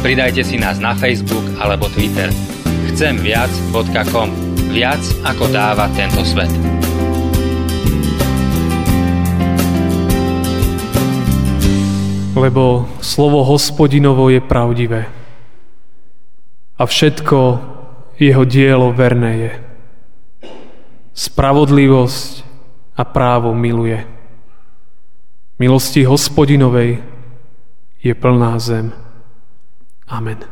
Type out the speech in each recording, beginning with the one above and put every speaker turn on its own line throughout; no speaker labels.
Pridajte si nás na Facebook alebo Twitter. Chcemviac.com Viac ako dáva tento svet.
lebo slovo hospodinovo je pravdivé. A všetko jeho dielo verné je. Spravodlivosť a právo miluje. Milosti hospodinovej je plná zem. Amen.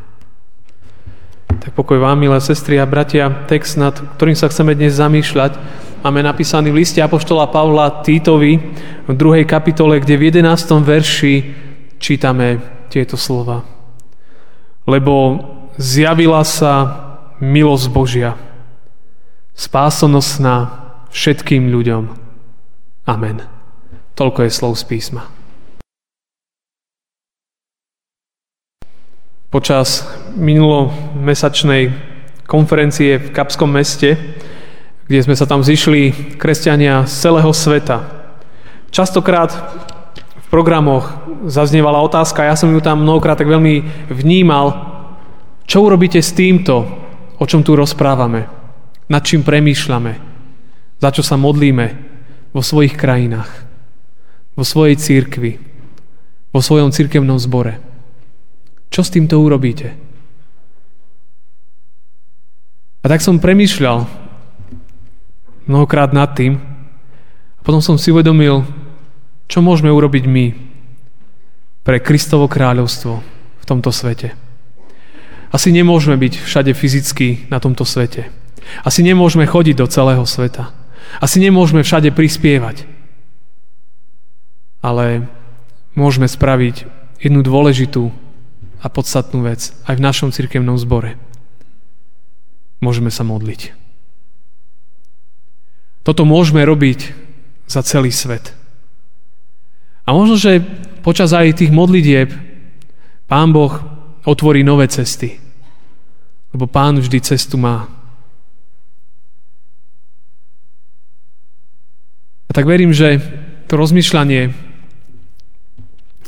Tak pokoj vám, milé sestry a bratia, text, nad ktorým sa chceme dnes zamýšľať, máme napísaný v liste Apoštola Pavla Týtovi v druhej kapitole, kde v 11. verši čítame tieto slova. Lebo zjavila sa milosť Božia, spásonosná všetkým ľuďom. Amen. Toľko je slov z písma. Počas minulomesačnej konferencie v Kapskom meste, kde sme sa tam zišli kresťania z celého sveta, častokrát v programoch zaznievala otázka, ja som ju tam mnohokrát tak veľmi vnímal, čo urobíte s týmto, o čom tu rozprávame, nad čím premýšľame, za čo sa modlíme vo svojich krajinách, vo svojej církvi, vo svojom církevnom zbore. Čo s týmto urobíte? A tak som premýšľal mnohokrát nad tým a potom som si uvedomil, čo môžeme urobiť my, pre Kristovo kráľovstvo v tomto svete. Asi nemôžeme byť všade fyzicky na tomto svete. Asi nemôžeme chodiť do celého sveta. Asi nemôžeme všade prispievať. Ale môžeme spraviť jednu dôležitú a podstatnú vec aj v našom cirkevnom zbore. Môžeme sa modliť. Toto môžeme robiť za celý svet. A možno, že počas aj tých modlitieb Pán Boh otvorí nové cesty. Lebo Pán vždy cestu má. A tak verím, že to rozmýšľanie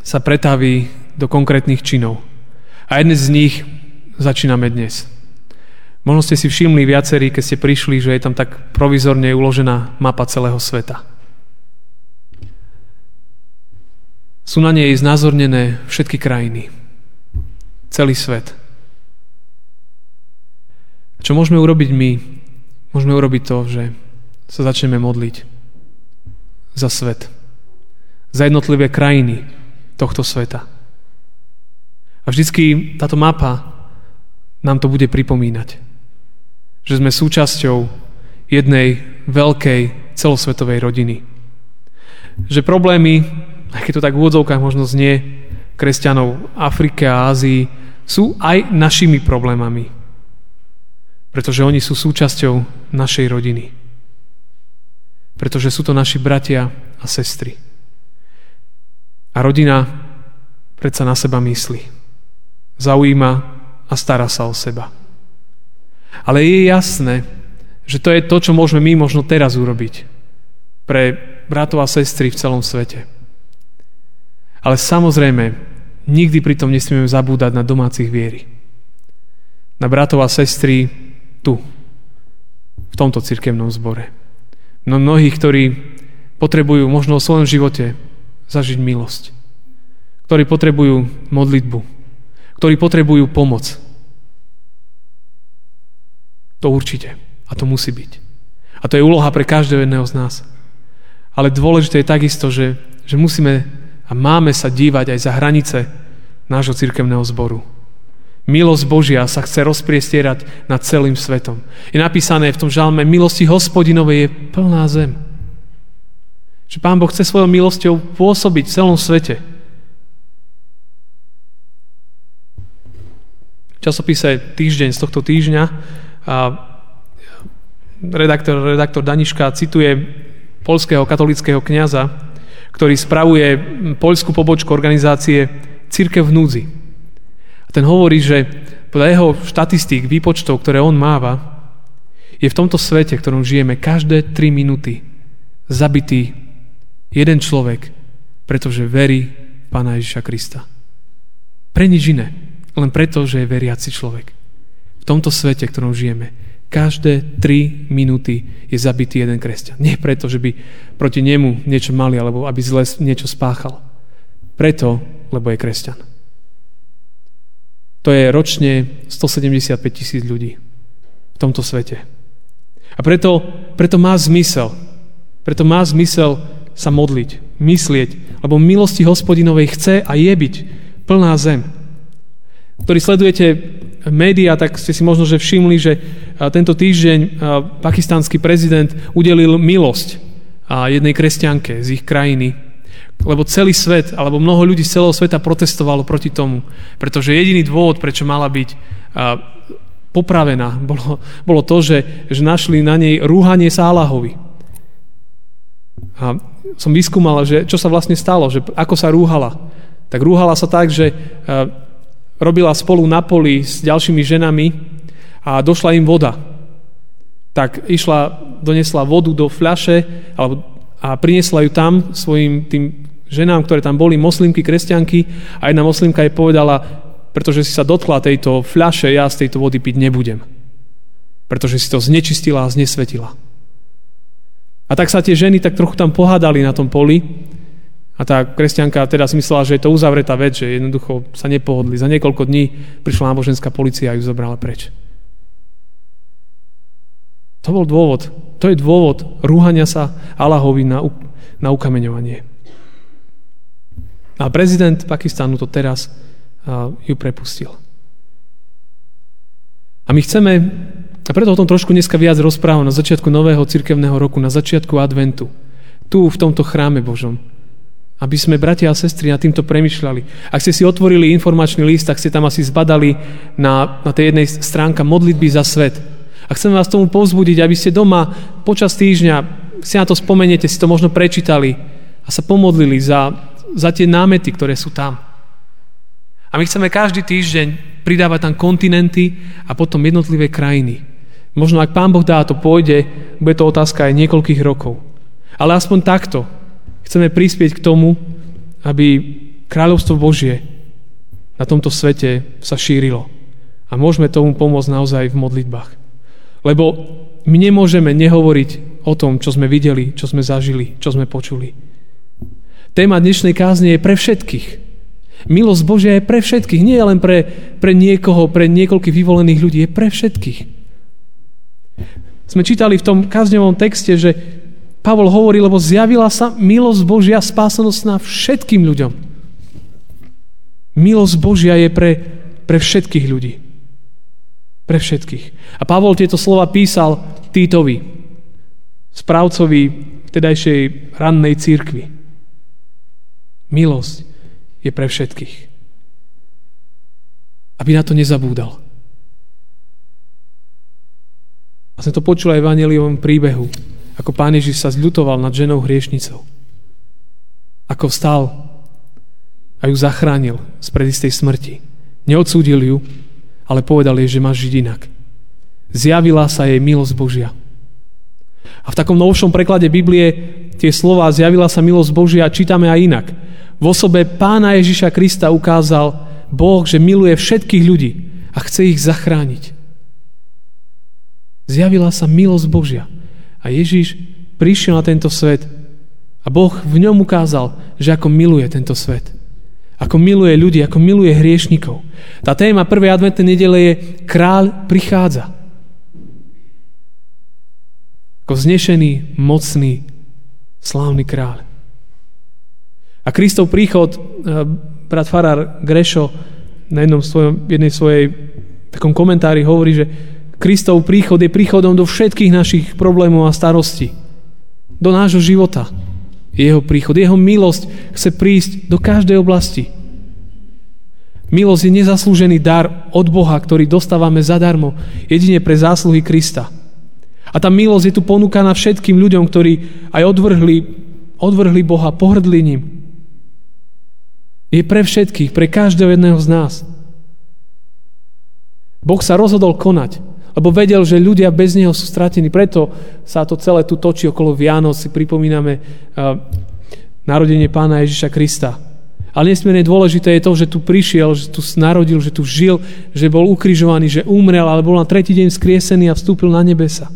sa pretaví do konkrétnych činov. A jedné z nich začíname dnes. Možno ste si všimli viacerí, keď ste prišli, že je tam tak provizorne uložená mapa celého sveta. Sú na nej znázornené všetky krajiny. Celý svet. Čo môžeme urobiť my? Môžeme urobiť to, že sa začneme modliť za svet. Za jednotlivé krajiny tohto sveta. Vždycky táto mapa nám to bude pripomínať. Že sme súčasťou jednej veľkej celosvetovej rodiny. Že problémy aj keď to tak v úvodzovkách možno znie, kresťanov Afrike a Ázii, sú aj našimi problémami. Pretože oni sú súčasťou našej rodiny. Pretože sú to naši bratia a sestry. A rodina predsa na seba myslí. Zaujíma a stará sa o seba. Ale je jasné, že to je to, čo môžeme my možno teraz urobiť pre bratov a sestry v celom svete. Ale samozrejme, nikdy pritom nesmieme zabúdať na domácich viery. Na bratov a sestry tu, v tomto cirkevnom zbore. No mnohých, ktorí potrebujú možno v svojom živote zažiť milosť. Ktorí potrebujú modlitbu. Ktorí potrebujú pomoc. To určite. A to musí byť. A to je úloha pre každého jedného z nás. Ale dôležité je takisto, že, že musíme a máme sa dívať aj za hranice nášho cirkevného zboru. Milosť Božia sa chce rozpriestierať nad celým svetom. Je napísané v tom žalme, milosti hospodinovej je plná zem. Že Pán Boh chce svojou milosťou pôsobiť v celom svete. Časopise Týždeň z tohto týždňa a redaktor, redaktor Daniška cituje polského katolického kniaza, ktorý spravuje poľskú pobočku organizácie Církev v núdzi. A ten hovorí, že podľa jeho štatistík, výpočtov, ktoré on máva, je v tomto svete, v ktorom žijeme, každé 3 minúty zabitý jeden človek, pretože verí v Pána Ježiša Krista. Pre nič iné, len preto, že je veriaci človek. V tomto svete, v ktorom žijeme, každé 3 minúty je zabitý jeden kresťan. Nie preto, že by proti nemu niečo mali, alebo aby zle niečo spáchal. Preto, lebo je kresťan. To je ročne 175 tisíc ľudí v tomto svete. A preto, preto má zmysel, preto má zmysel sa modliť, myslieť, lebo milosti hospodinovej chce a je byť plná zem. Ktorí sledujete médiá, tak ste si možno že všimli, že tento týždeň pakistánsky prezident udelil milosť jednej kresťanke z ich krajiny, lebo celý svet, alebo mnoho ľudí z celého sveta protestovalo proti tomu, pretože jediný dôvod, prečo mala byť popravená, bolo, bolo to, že, že našli na nej rúhanie sa Allahovi. A som vyskúmal, že čo sa vlastne stalo, že ako sa rúhala. Tak rúhala sa tak, že robila spolu na poli s ďalšími ženami a došla im voda. Tak išla, donesla vodu do fľaše a priniesla ju tam svojim tým ženám, ktoré tam boli, moslimky, kresťanky a jedna moslimka jej povedala, pretože si sa dotkla tejto fľaše, ja z tejto vody piť nebudem. Pretože si to znečistila a znesvetila. A tak sa tie ženy tak trochu tam pohádali na tom poli a tá kresťanka teda si myslela, že je to uzavretá vec, že jednoducho sa nepohodli. Za niekoľko dní prišla náboženská policia a ju zobrala preč. To bol dôvod. To je dôvod rúhania sa Allahovi na, na ukameňovanie. A prezident Pakistánu to teraz ju prepustil. A my chceme, a preto o tom trošku dneska viac rozprávam na začiatku nového cirkevného roku, na začiatku adventu, tu v tomto chráme Božom, aby sme, bratia a sestry, nad týmto premyšľali. Ak ste si otvorili informačný list, tak ste tam asi zbadali na, na tej jednej stránka modlitby za svet. A chcem vás tomu povzbudiť, aby ste doma počas týždňa, si na to spomeniete, si to možno prečítali a sa pomodlili za, za tie námety, ktoré sú tam. A my chceme každý týždeň pridávať tam kontinenty a potom jednotlivé krajiny. Možno ak Pán Boh dá, to pôjde, bude to otázka aj niekoľkých rokov. Ale aspoň takto chceme prispieť k tomu, aby kráľovstvo Božie na tomto svete sa šírilo. A môžeme tomu pomôcť naozaj v modlitbách. Lebo my nemôžeme nehovoriť o tom, čo sme videli, čo sme zažili, čo sme počuli. Téma dnešnej kázne je pre všetkých. Milosť Božia je pre všetkých, nie je len pre, pre niekoho, pre niekoľkých vyvolených ľudí, je pre všetkých. Sme čítali v tom kazňovom texte, že Pavol hovorí, lebo zjavila sa milosť Božia spásanosť všetkým ľuďom. Milosť Božia je pre, pre všetkých ľudí. Pre všetkých. A Pavol tieto slova písal Týtovi, správcovi vtedajšej rannej církvy. Milosť je pre všetkých. Aby na to nezabúdal. A sme to počuli aj v Evangeliovom príbehu, ako Pán Ježiš sa zľutoval nad ženou hriešnicou. Ako vstal a ju zachránil z predistej smrti. Neodsúdil ju, ale povedal jej, že má žiť inak. Zjavila sa jej milosť Božia. A v takom novšom preklade Biblie tie slova zjavila sa milosť Božia čítame aj inak. V osobe pána Ježiša Krista ukázal Boh, že miluje všetkých ľudí a chce ich zachrániť. Zjavila sa milosť Božia a Ježiš prišiel na tento svet a Boh v ňom ukázal, že ako miluje tento svet. Ako miluje ľudí, ako miluje hriešnikov. Tá téma prvej adventnej nedele je Kráľ prichádza. Ako znešený, mocný, slávny kráľ. A Kristov príchod, eh, brat Farar Grešo na jednom svojom, jednej svojej takom komentári hovorí, že Kristov príchod je príchodom do všetkých našich problémov a starostí. Do nášho života. Jeho príchod, jeho milosť chce prísť do každej oblasti. Milosť je nezaslúžený dar od Boha, ktorý dostávame zadarmo, jedine pre zásluhy Krista. A tá milosť je tu ponúkaná všetkým ľuďom, ktorí aj odvrhli, odvrhli Boha, pohrdli ním. Je pre všetkých, pre každého jedného z nás. Boh sa rozhodol konať, lebo vedel, že ľudia bez Neho sú stratení. Preto sa to celé tu točí okolo Vianoc, si pripomíname uh, narodenie pána Ježiša Krista. Ale nesmierne dôležité je to, že tu prišiel, že tu narodil, že tu žil, že bol ukrižovaný, že umrel, ale bol na tretí deň skriesený a vstúpil na nebesa.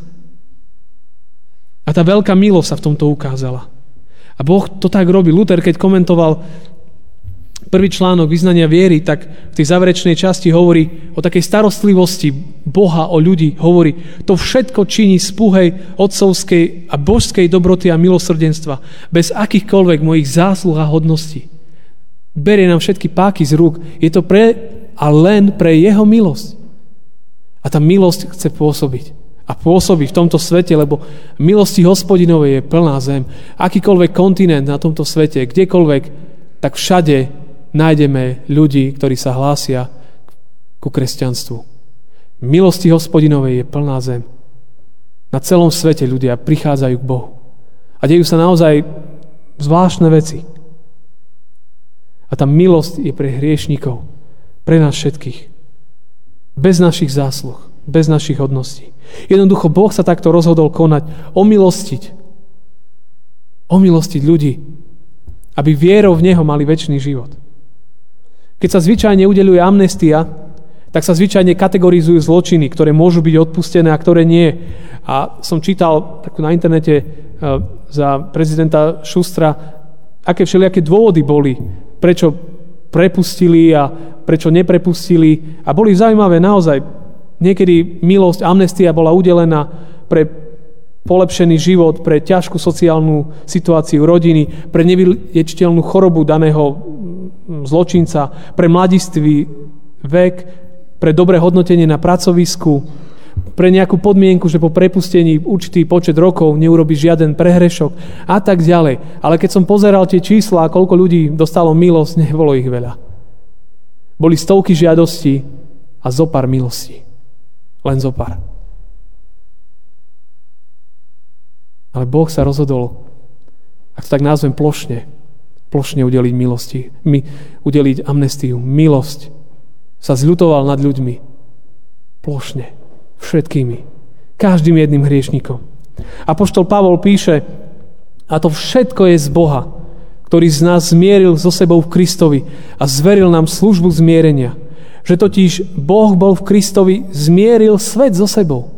A tá veľká milosť sa v tomto ukázala. A Boh to tak robí. Luther, keď komentoval prvý článok vyznania viery, tak v tej záverečnej časti hovorí o takej starostlivosti Boha o ľudí. Hovorí, to všetko činí z puhej otcovskej a božskej dobroty a milosrdenstva, bez akýchkoľvek mojich zásluh a hodností. Berie nám všetky páky z rúk. Je to pre a len pre jeho milosť. A tá milosť chce pôsobiť a pôsobí v tomto svete, lebo milosti hospodinovej je plná zem. Akýkoľvek kontinent na tomto svete, kdekoľvek, tak všade nájdeme ľudí, ktorí sa hlásia ku kresťanstvu. Milosti hospodinovej je plná zem. Na celom svete ľudia prichádzajú k Bohu. A dejú sa naozaj zvláštne veci. A tá milosť je pre hriešnikov, pre nás všetkých. Bez našich zásluh, bez našich hodností. Jednoducho Boh sa takto rozhodol konať, omilostiť. Omilostiť ľudí, aby vierou v Neho mali väčší život. Keď sa zvyčajne udeluje amnestia, tak sa zvyčajne kategorizujú zločiny, ktoré môžu byť odpustené a ktoré nie. A som čítal takú na internete e, za prezidenta Šustra, aké všelijaké dôvody boli, prečo prepustili a prečo neprepustili. A boli zaujímavé naozaj Niekedy milosť, amnestia bola udelená pre polepšený život, pre ťažkú sociálnu situáciu rodiny, pre nevyliečiteľnú chorobu daného zločinca, pre mladistvý vek, pre dobré hodnotenie na pracovisku, pre nejakú podmienku, že po prepustení určitý počet rokov neurobi žiaden prehrešok a tak ďalej. Ale keď som pozeral tie čísla, koľko ľudí dostalo milosť, nebolo ich veľa. Boli stovky žiadostí a zopár milostí. Len zo pár. Ale Boh sa rozhodol, ak to tak názvem plošne, plošne udeliť milosti, my, udeliť amnestiu, milosť. Sa zľutoval nad ľuďmi. Plošne. Všetkými. Každým jedným hriešnikom. A poštol Pavol píše, a to všetko je z Boha, ktorý z nás zmieril so sebou v Kristovi a zveril nám službu zmierenia že totiž Boh bol v Kristovi, zmieril svet so sebou.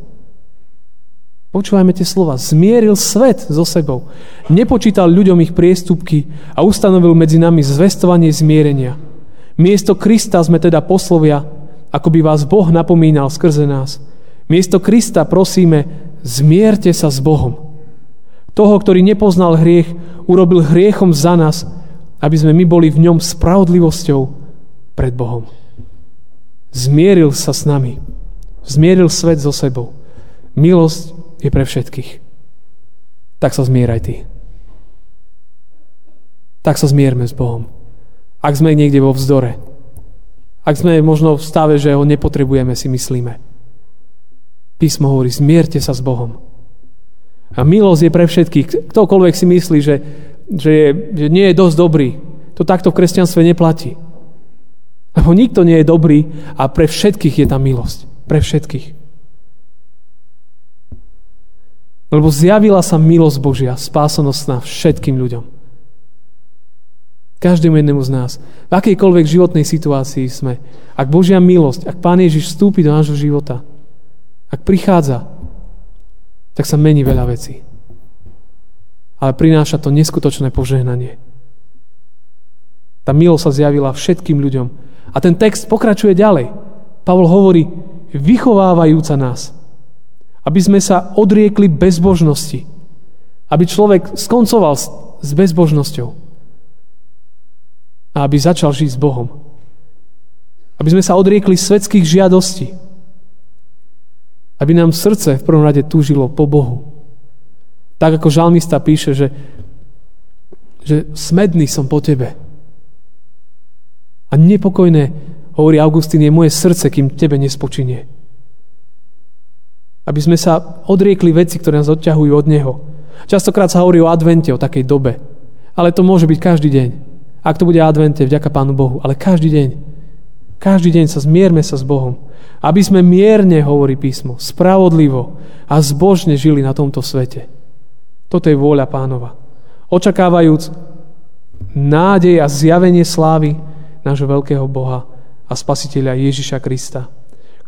Počúvajme tie slova. Zmieril svet so sebou. Nepočítal ľuďom ich priestupky a ustanovil medzi nami zvestovanie zmierenia. Miesto Krista sme teda poslovia, ako by vás Boh napomínal skrze nás. Miesto Krista prosíme, zmierte sa s Bohom. Toho, ktorý nepoznal hriech, urobil hriechom za nás, aby sme my boli v ňom spravodlivosťou pred Bohom. Zmieril sa s nami. Zmieril svet so sebou. Milosť je pre všetkých. Tak sa zmieraj ty. Tak sa zmierme s Bohom. Ak sme niekde vo vzdore, ak sme možno v stave, že ho nepotrebujeme, si myslíme. Písmo hovorí, zmierte sa s Bohom. A milosť je pre všetkých. Ktokoľvek si myslí, že, že, je, že nie je dosť dobrý, to takto v kresťanstve neplatí. Lebo nikto nie je dobrý a pre všetkých je tá milosť. Pre všetkých. Lebo zjavila sa milosť Božia, spásonosť všetkým ľuďom. Každému jednému z nás. V akejkoľvek životnej situácii sme. Ak Božia milosť, ak Pán Ježiš vstúpi do nášho života, ak prichádza, tak sa mení veľa vecí. Ale prináša to neskutočné požehnanie. Tá milosť sa zjavila všetkým ľuďom, a ten text pokračuje ďalej. Pavol hovorí, vychovávajúca nás, aby sme sa odriekli bezbožnosti. Aby človek skoncoval s bezbožnosťou. A aby začal žiť s Bohom. Aby sme sa odriekli svetských žiadostí. Aby nám srdce v prvom rade túžilo po Bohu. Tak ako žalmista píše, že, že smedný som po tebe a nepokojné Hovorí Augustín, je moje srdce, kým tebe nespočinie. Aby sme sa odriekli veci, ktoré nás odťahujú od Neho. Častokrát sa hovorí o advente, o takej dobe. Ale to môže byť každý deň. Ak to bude advente, vďaka Pánu Bohu. Ale každý deň. Každý deň sa zmierme sa s Bohom. Aby sme mierne, hovorí písmo, spravodlivo a zbožne žili na tomto svete. Toto je vôľa pánova. Očakávajúc nádej a zjavenie slávy nášho veľkého Boha a Spasiteľa Ježiša Krista,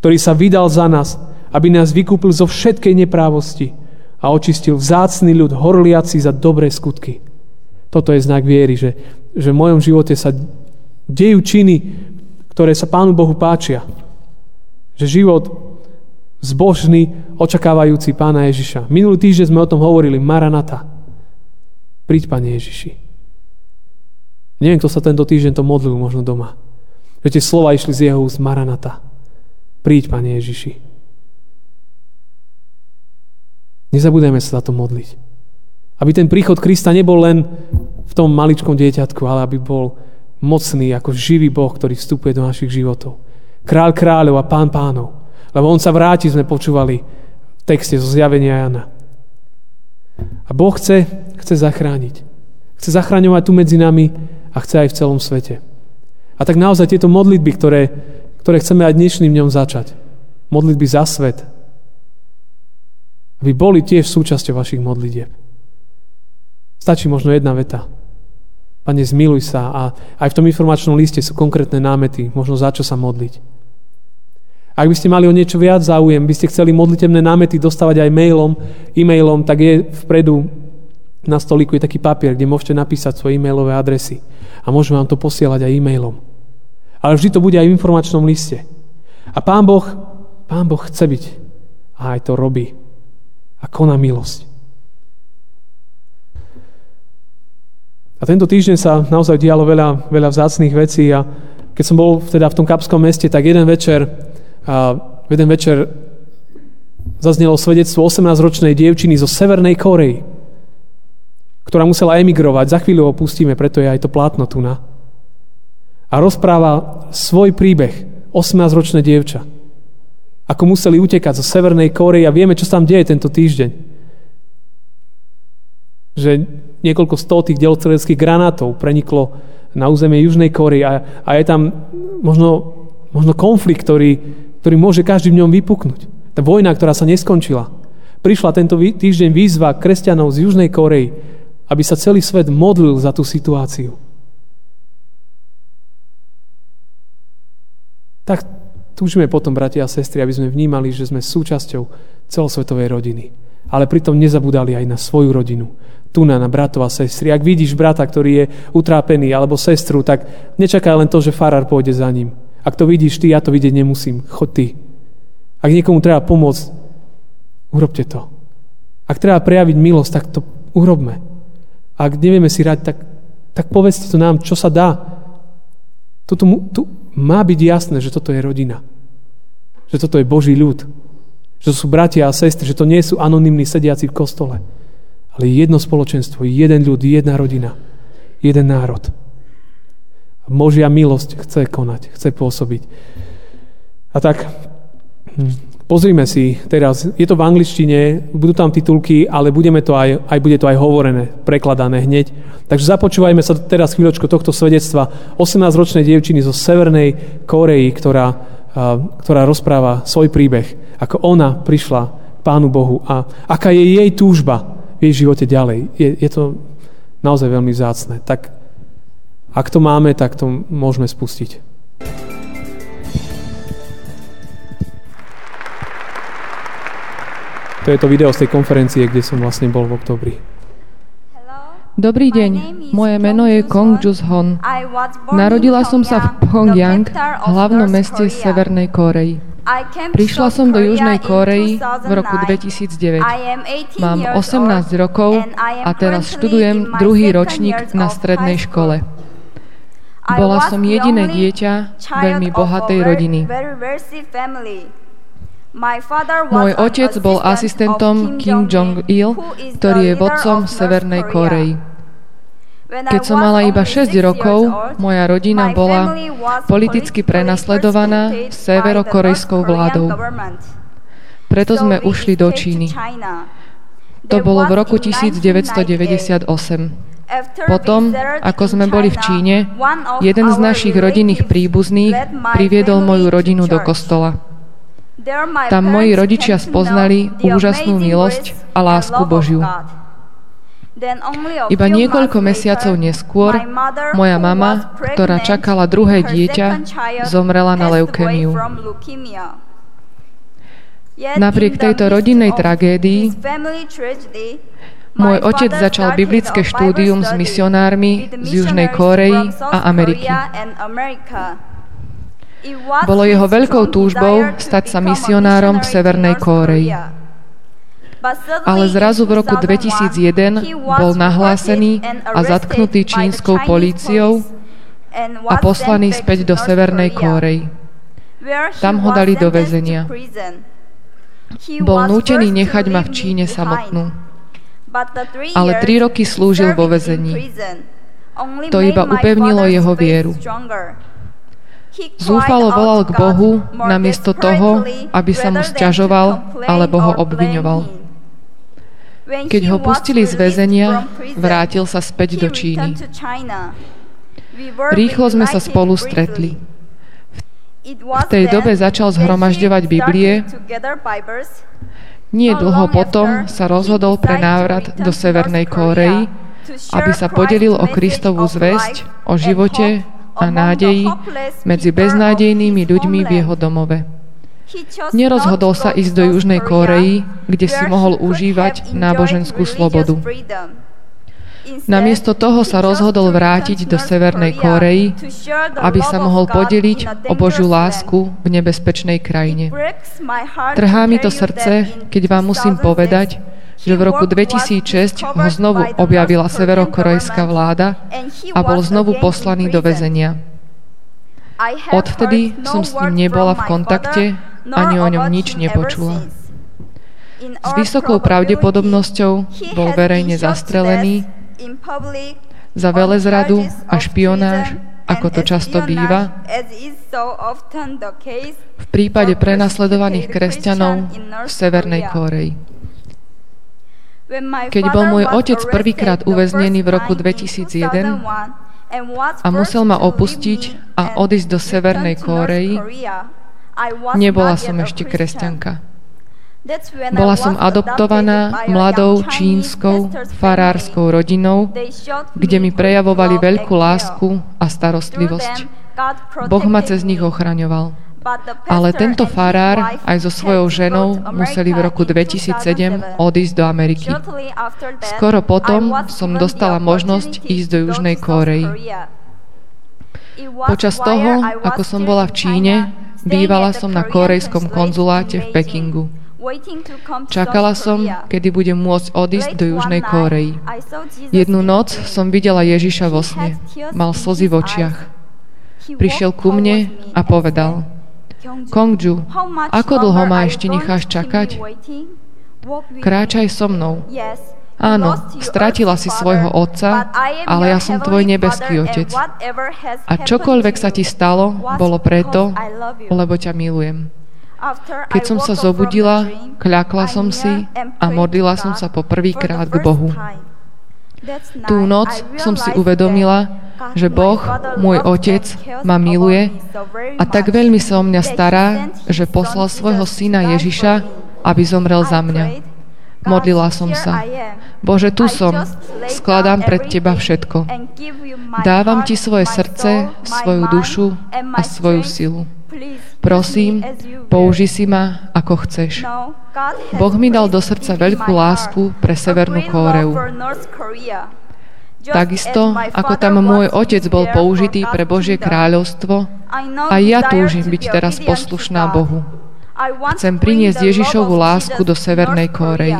ktorý sa vydal za nás, aby nás vykúpil zo všetkej neprávosti a očistil vzácný ľud horliaci za dobré skutky. Toto je znak viery, že, že v mojom živote sa dejú činy, ktoré sa Pánu Bohu páčia. Že život zbožný, očakávajúci Pána Ježiša. Minulý týždeň sme o tom hovorili, Maranata. Príď, Pane Ježiši. Neviem, kto sa tento týždeň to modlil možno doma. Že tie slova išli z jeho úst Maranata. Príď, Pane Ježiši. Nezabudajme sa za to modliť. Aby ten príchod Krista nebol len v tom maličkom dieťatku, ale aby bol mocný ako živý Boh, ktorý vstupuje do našich životov. Král kráľov a pán pánov. Lebo on sa vráti, sme počúvali v texte zo zjavenia Jana. A Boh chce, chce zachrániť. Chce zachraňovať tu medzi nami a chce aj v celom svete. A tak naozaj tieto modlitby, ktoré, ktoré chceme aj dnešným dňom začať. Modlitby za svet. Aby boli tiež súčasťou vašich modlitieb. Stačí možno jedna veta. Pane, zmiluj sa a aj v tom informačnom liste sú konkrétne námety, možno za čo sa modliť. Ak by ste mali o niečo viac záujem, by ste chceli modlitebné námety dostávať aj mailom, e-mailom, tak je vpredu na stoliku je taký papier, kde môžete napísať svoje e-mailové adresy a môžeme vám to posielať aj e-mailom. Ale vždy to bude aj v informačnom liste. A Pán Boh, Pán Boh chce byť a aj to robí. A koná milosť. A tento týždeň sa naozaj dialo veľa, veľa vzácných vecí a keď som bol teda v tom kapskom meste, tak jeden večer, a jeden večer zaznelo svedectvo 18-ročnej dievčiny zo Severnej Korei, ktorá musela emigrovať. Za chvíľu ho pustíme, preto je aj to plátno tu na a rozpráva svoj príbeh 18-ročné dievča. Ako museli utekať zo Severnej Kórey a vieme, čo sa tam deje tento týždeň. Že niekoľko stov tých delostreleckých granátov preniklo na územie Južnej Kórey a, a je tam možno, možno konflikt, ktorý, ktorý môže každým dňom vypuknúť. Tá vojna, ktorá sa neskončila. Prišla tento týždeň výzva kresťanov z Južnej Korei, aby sa celý svet modlil za tú situáciu. tak túžime potom, bratia a sestry, aby sme vnímali, že sme súčasťou celosvetovej rodiny. Ale pritom nezabudali aj na svoju rodinu. Tu na, na bratov a sestry. Ak vidíš brata, ktorý je utrápený, alebo sestru, tak nečakaj len to, že farár pôjde za ním. Ak to vidíš ty, ja to vidieť nemusím. Chod ty. Ak niekomu treba pomôcť, urobte to. Ak treba prejaviť milosť, tak to urobme. Ak nevieme si rať, tak, tak povedzte to nám, čo sa dá. Toto, tu, má byť jasné, že toto je rodina. Že toto je Boží ľud. Že to sú bratia a sestry, že to nie sú anonimní sediaci v kostole. Ale jedno spoločenstvo, jeden ľud, jedna rodina, jeden národ. Božia milosť chce konať, chce pôsobiť. A tak hm, pozrime si teraz, je to v angličtine, budú tam titulky, ale budeme to aj, aj bude to aj hovorené, prekladané hneď. Takže započúvajme sa teraz chvíľočku tohto svedectva 18-ročnej dievčiny zo Severnej Koreji, ktorá, ktorá rozpráva svoj príbeh, ako ona prišla k Pánu Bohu a aká je jej túžba v jej živote ďalej. Je, je to naozaj veľmi vzácne. Tak ak to máme, tak to môžeme spustiť. To je to video z tej konferencie, kde som vlastne bol v oktobri.
Dobrý deň, moje meno je Kong Jus Hon. Narodila som sa v Pyongyang, hlavnom meste Severnej Kórei. Prišla som do Južnej Kórei v roku 2009. Mám 18 rokov a teraz študujem druhý ročník na strednej škole. Bola som jediné dieťa veľmi bohatej rodiny. Môj otec bol asistentom Kim Jong-il, ktorý je vodcom Severnej Korei. Keď som mala iba 6 rokov, moja rodina bola politicky prenasledovaná severokorejskou vládou. Preto sme ušli do Číny. To bolo v roku 1998. Potom, ako sme boli v Číne, jeden z našich rodinných príbuzných priviedol moju rodinu do kostola. Tam moji rodičia spoznali úžasnú milosť a lásku Božiu. Iba niekoľko mesiacov neskôr moja mama, ktorá čakala druhé dieťa, zomrela na leukémiu. Napriek tejto rodinnej tragédii môj otec začal biblické štúdium s misionármi z Južnej Kórei a Ameriky. Bolo jeho veľkou túžbou stať sa misionárom v Severnej Kóreji. Ale zrazu v roku 2001 bol nahlásený a zatknutý čínskou políciou a poslaný späť do Severnej Kórei. Tam ho dali do väzenia. Bol nútený nechať ma v Číne samotnú. Ale tri roky slúžil vo väzení. To iba upevnilo jeho vieru. Zúfalo volal k Bohu namiesto toho, aby sa mu sťažoval alebo ho obviňoval. Keď ho pustili z väzenia, vrátil sa späť do Číny. Rýchlo sme sa spolu stretli. V tej dobe začal zhromažďovať Biblie. Nie dlho potom sa rozhodol pre návrat do Severnej Kórei, aby sa podelil o Kristovú zväzť, o živote a nádeji medzi beznádejnými ľuďmi v jeho domove. Nerozhodol sa ísť do Južnej Kóreji, kde si mohol užívať náboženskú slobodu. Namiesto toho sa rozhodol vrátiť do Severnej Kóreji, aby sa mohol podeliť o Božiu lásku v nebezpečnej krajine. Trhá mi to srdce, keď vám musím povedať, že v roku 2006 ho znovu objavila severokorejská vláda a bol znovu poslaný do väzenia. Odvtedy som s ním nebola v kontakte, ani o ňom nič nepočula. S vysokou pravdepodobnosťou bol verejne zastrelený za velezradu a špionáž, ako to často býva, v prípade prenasledovaných kresťanov v Severnej Kóreji. Keď bol môj otec prvýkrát uväznený v roku 2001 a musel ma opustiť a odísť do Severnej Kórei, nebola som ešte kresťanka. Bola som adoptovaná mladou čínskou farárskou rodinou, kde mi prejavovali veľkú lásku a starostlivosť. Boh ma cez nich ochraňoval. Ale tento farár aj so svojou ženou museli v roku 2007 odísť do Ameriky. Skoro potom som dostala možnosť ísť do Južnej Kórei. Počas toho, ako som bola v Číne, bývala som na korejskom konzuláte v Pekingu. Čakala som, kedy budem môcť odísť do Južnej Kórei. Jednu noc som videla Ježiša vo sne. Mal slzy v očiach. Prišiel ku mne a povedal – Kongju, ako dlho ma ešte necháš čakať? Kráčaj so mnou. Áno, stratila si svojho otca, ale ja som tvoj nebeský otec. A čokoľvek sa ti stalo, bolo preto, lebo ťa milujem. Keď som sa zobudila, kľakla som si a modlila som sa po prvýkrát k Bohu. Tú noc som si uvedomila, že Boh, môj Otec, ma miluje a tak veľmi sa o mňa stará, že poslal svojho syna Ježiša, aby zomrel za mňa. Modlila som sa. Bože, tu som. Skladám pred Teba všetko. Dávam Ti svoje srdce, svoju dušu a svoju silu. Prosím, použi si ma, ako chceš. Boh mi dal do srdca veľkú lásku pre Severnú Kóreu. Takisto, ako tam môj otec bol použitý pre Božie kráľovstvo, aj ja túžim byť teraz poslušná Bohu. Chcem priniesť Ježišovu lásku do Severnej Kórei.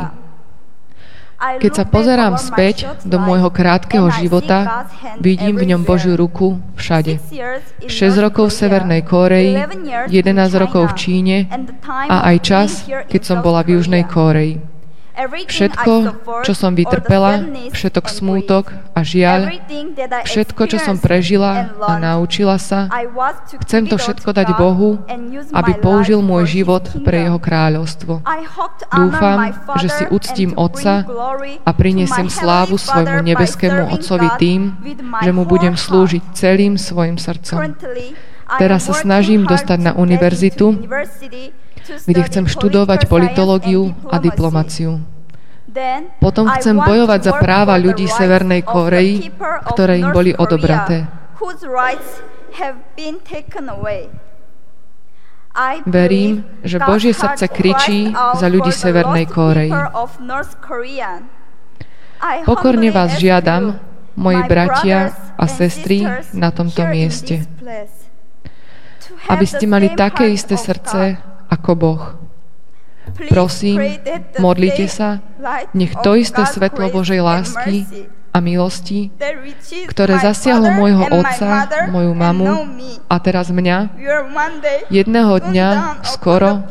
Keď sa pozerám späť do môjho krátkeho života, vidím v ňom Božiu ruku všade. 6 rokov v Severnej Kóreji, 11 rokov v Číne a aj čas, keď som bola v Južnej Kóreji. Všetko, čo som vytrpela, všetok smútok a žiaľ, všetko, čo som prežila a naučila sa, chcem to všetko dať Bohu, aby použil môj život pre Jeho kráľovstvo. Dúfam, že si uctím Otca a priniesiem slávu svojmu nebeskému Otcovi tým, že mu budem slúžiť celým svojim srdcom. Teraz sa snažím dostať na univerzitu, kde chcem študovať politológiu a diplomáciu. Potom chcem bojovať za práva ľudí Severnej Koreji, ktoré im boli odobraté. Verím, že Božie srdce kričí za ľudí Severnej Kóreji. Pokorne vás žiadam, moji bratia a sestry na tomto mieste, aby ste mali také isté srdce ako Boh. Prosím, modlite sa, nech to isté svetlo Božej lásky a milosti, ktoré zasiahlo môjho otca, moju mamu a teraz mňa, jedného dňa skoro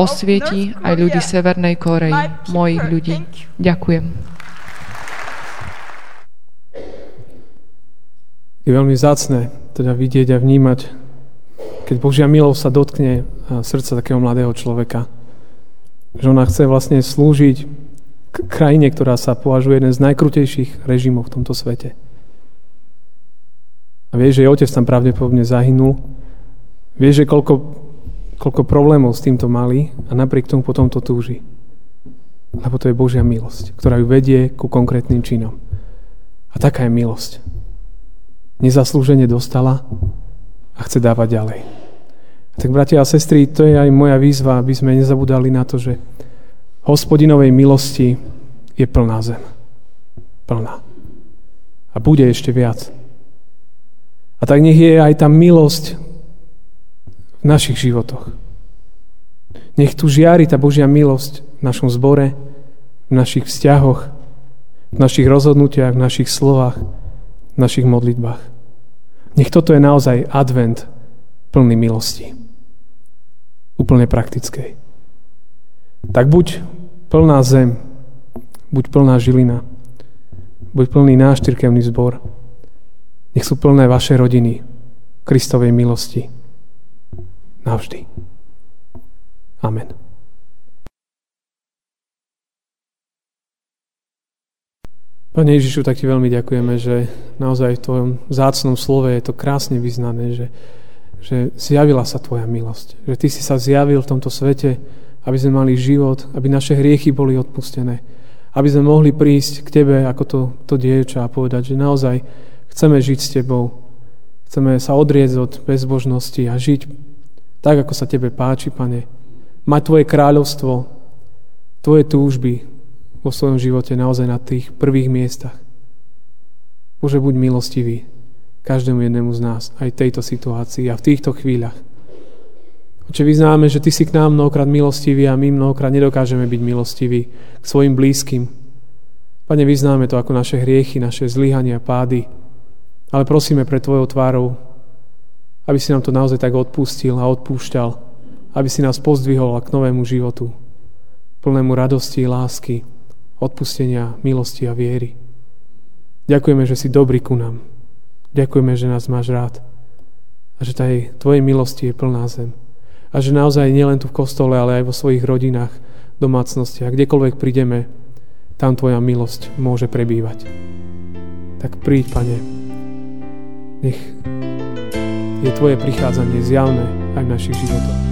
osvieti aj ľudí Severnej Koreji, mojich ľudí. Ďakujem.
Je veľmi zácne teda vidieť a vnímať, keď Božia milosť sa dotkne srdca takého mladého človeka. Že ona chce vlastne slúžiť krajine, ktorá sa považuje jeden z najkrutejších režimov v tomto svete. A vieš, že jej otec tam pravdepodobne zahynul. Vieš, že koľko, koľko problémov s týmto mali a napriek tomu potom to túži. Lebo to je Božia milosť, ktorá ju vedie ku konkrétnym činom. A taká je milosť. Nezaslúžene dostala a chce dávať ďalej. Tak bratia a sestry, to je aj moja výzva, aby sme nezabudali na to, že hospodinovej milosti je plná zem. Plná. A bude ešte viac. A tak nech je aj tá milosť v našich životoch. Nech tu žiari tá Božia milosť v našom zbore, v našich vzťahoch, v našich rozhodnutiach, v našich slovách, v našich modlitbách. Nech toto je naozaj advent plný milosti úplne praktickej. Tak buď plná zem, buď plná žilina, buď plný náš cirkevný zbor. Nech sú plné vaše rodiny Kristovej milosti. Navždy. Amen. Pane Ježišu, tak ti veľmi ďakujeme, že naozaj v tvojom zácnom slove je to krásne vyznané, že že zjavila sa Tvoja milosť. Že Ty si sa zjavil v tomto svete, aby sme mali život, aby naše hriechy boli odpustené. Aby sme mohli prísť k Tebe ako to, to dievča a povedať, že naozaj chceme žiť s Tebou. Chceme sa odrieť od bezbožnosti a žiť tak, ako sa Tebe páči, Pane. Mať Tvoje kráľovstvo, Tvoje túžby vo svojom živote naozaj na tých prvých miestach. Bože, buď milostivý každému jednému z nás, aj tejto situácii a v týchto chvíľach. Oče, vyznáme, že Ty si k nám mnohokrát milostivý a my mnohokrát nedokážeme byť milostiví k svojim blízkym. Pane, vyznáme to ako naše hriechy, naše zlyhania, pády, ale prosíme pre Tvojou tvárou, aby si nám to naozaj tak odpustil a odpúšťal, aby si nás pozdvihol k novému životu, plnému radosti, lásky, odpustenia, milosti a viery. Ďakujeme, že si dobrý ku nám. Ďakujeme, že nás máš rád a že tej Tvojej milosti je plná zem. A že naozaj nielen tu v kostole, ale aj vo svojich rodinách, domácnostiach, kdekoľvek prídeme, tam Tvoja milosť môže prebývať. Tak príď, Pane, nech je Tvoje prichádzanie zjavné aj v našich životoch.